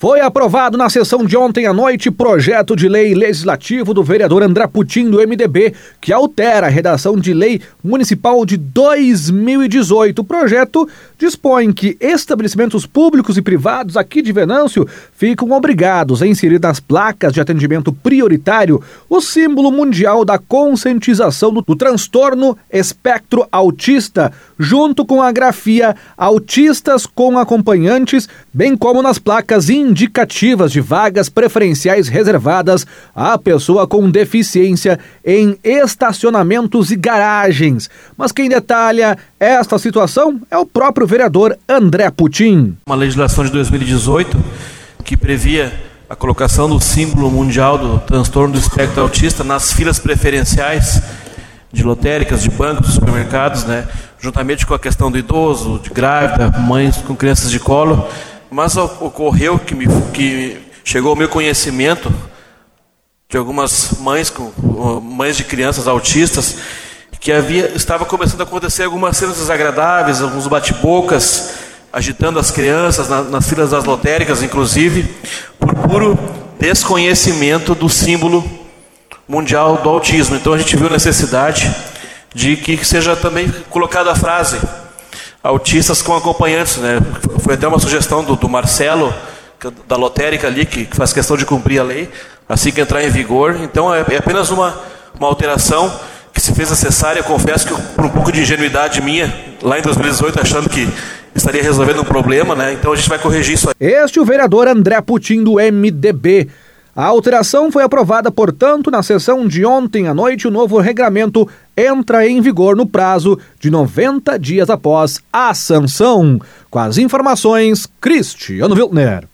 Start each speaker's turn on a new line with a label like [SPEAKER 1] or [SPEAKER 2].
[SPEAKER 1] Foi aprovado na sessão de ontem à noite projeto de lei legislativo do vereador André Putin do MDB, que altera a redação de lei municipal de 2018. O projeto dispõe que estabelecimentos públicos e privados aqui de Venâncio ficam obrigados a inserir nas placas de atendimento prioritário o símbolo mundial da conscientização do, transtorno espectro autista, junto com a grafia autistas com acompanhantes, bem como nas placas indicativas de vagas preferenciais reservadas à pessoa com deficiência em estacionamentos e garagens. Mas quem detalha esta situação é o próprio vereador André Putin.
[SPEAKER 2] Uma legislação de 2018 que previa a colocação do símbolo mundial do transtorno do espectro autista nas filas preferenciais de lotéricas, de bancos, de supermercados, né? juntamente com a questão do idoso, de grávida, mães com crianças de colo. Mas ocorreu que, me, que chegou ao meu conhecimento de algumas mães com mães de crianças autistas que havia estava começando a acontecer algumas cenas desagradáveis, alguns bate-bocas, agitando as crianças na, nas filas das lotéricas, inclusive, por puro desconhecimento do símbolo mundial do autismo. Então a gente viu a necessidade de que seja também colocada a frase autistas com acompanhantes, né? Foi até uma sugestão do, do Marcelo é da lotérica ali que, faz questão de cumprir a lei assim que entrar em vigor. Então é, é apenas uma, uma alteração que se fez necessária. Confesso que por um pouco de ingenuidade minha lá em 2018 achando que estaria resolvendo um problema, né? Então a gente vai corrigir isso.
[SPEAKER 1] Este é o vereador André Putin do MDB. A alteração foi aprovada, portanto, na sessão de ontem à noite. O novo regulamento entra em vigor no prazo de 90 dias após a sanção. Com as informações, Cristiano Wiltner.